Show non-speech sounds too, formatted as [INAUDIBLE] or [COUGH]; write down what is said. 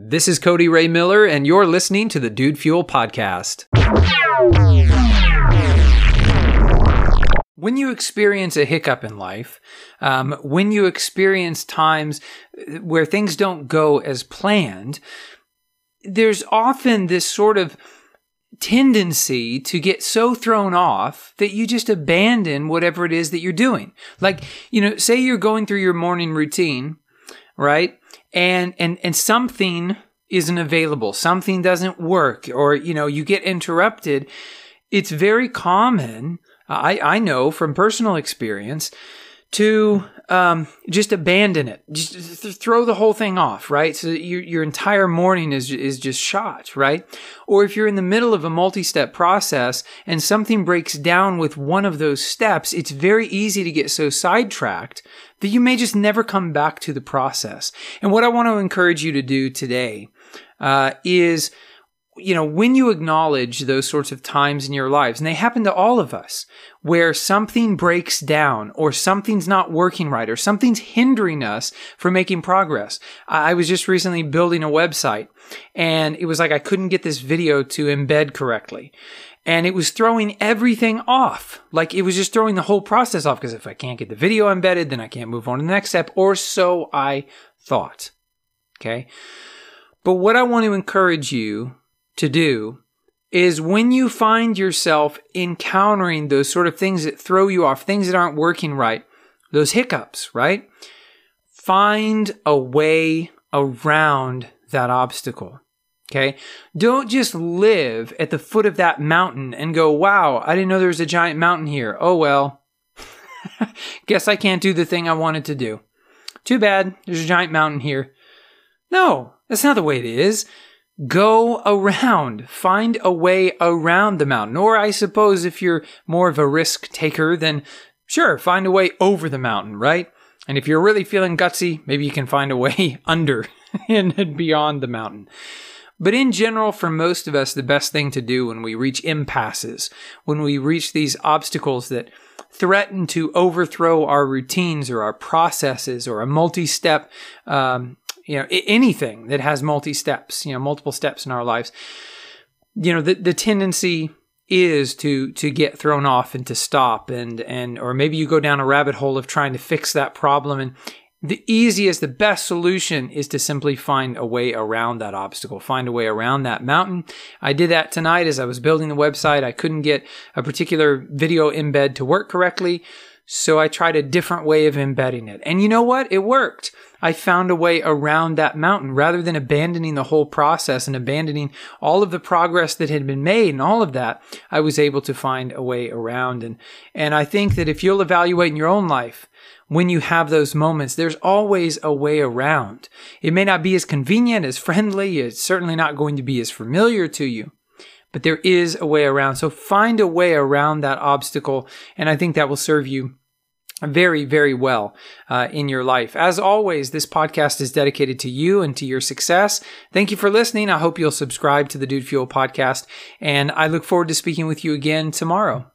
This is Cody Ray Miller, and you're listening to the Dude Fuel Podcast. When you experience a hiccup in life, um, when you experience times where things don't go as planned, there's often this sort of tendency to get so thrown off that you just abandon whatever it is that you're doing. Like, you know, say you're going through your morning routine, right? and and and something isn't available something doesn't work or you know you get interrupted it's very common i i know from personal experience to um, just abandon it, just th- throw the whole thing off, right? So your your entire morning is is just shot, right? Or if you're in the middle of a multi-step process and something breaks down with one of those steps, it's very easy to get so sidetracked that you may just never come back to the process. And what I want to encourage you to do today uh, is you know, when you acknowledge those sorts of times in your lives, and they happen to all of us, where something breaks down or something's not working right or something's hindering us from making progress. I was just recently building a website and it was like I couldn't get this video to embed correctly. And it was throwing everything off. Like it was just throwing the whole process off because if I can't get the video embedded, then I can't move on to the next step, or so I thought. Okay. But what I want to encourage you to do is when you find yourself encountering those sort of things that throw you off, things that aren't working right, those hiccups, right? Find a way around that obstacle. Okay. Don't just live at the foot of that mountain and go, wow, I didn't know there was a giant mountain here. Oh, well, [LAUGHS] guess I can't do the thing I wanted to do. Too bad. There's a giant mountain here. No, that's not the way it is go around, find a way around the mountain. Or I suppose if you're more of a risk taker, then sure, find a way over the mountain, right? And if you're really feeling gutsy, maybe you can find a way [LAUGHS] under [LAUGHS] and beyond the mountain. But in general, for most of us, the best thing to do when we reach impasses, when we reach these obstacles that threaten to overthrow our routines or our processes or a multi step um, you know anything that has multi steps you know multiple steps in our lives you know the, the tendency is to to get thrown off and to stop and and or maybe you go down a rabbit hole of trying to fix that problem and the easiest the best solution is to simply find a way around that obstacle find a way around that mountain i did that tonight as i was building the website i couldn't get a particular video embed to work correctly so I tried a different way of embedding it. And you know what? It worked. I found a way around that mountain rather than abandoning the whole process and abandoning all of the progress that had been made and all of that. I was able to find a way around. And, and I think that if you'll evaluate in your own life, when you have those moments, there's always a way around. It may not be as convenient, as friendly, it's certainly not going to be as familiar to you, but there is a way around. So find a way around that obstacle, and I think that will serve you very, very well uh, in your life. As always, this podcast is dedicated to you and to your success. Thank you for listening. I hope you'll subscribe to the Dude Fuel podcast, and I look forward to speaking with you again tomorrow.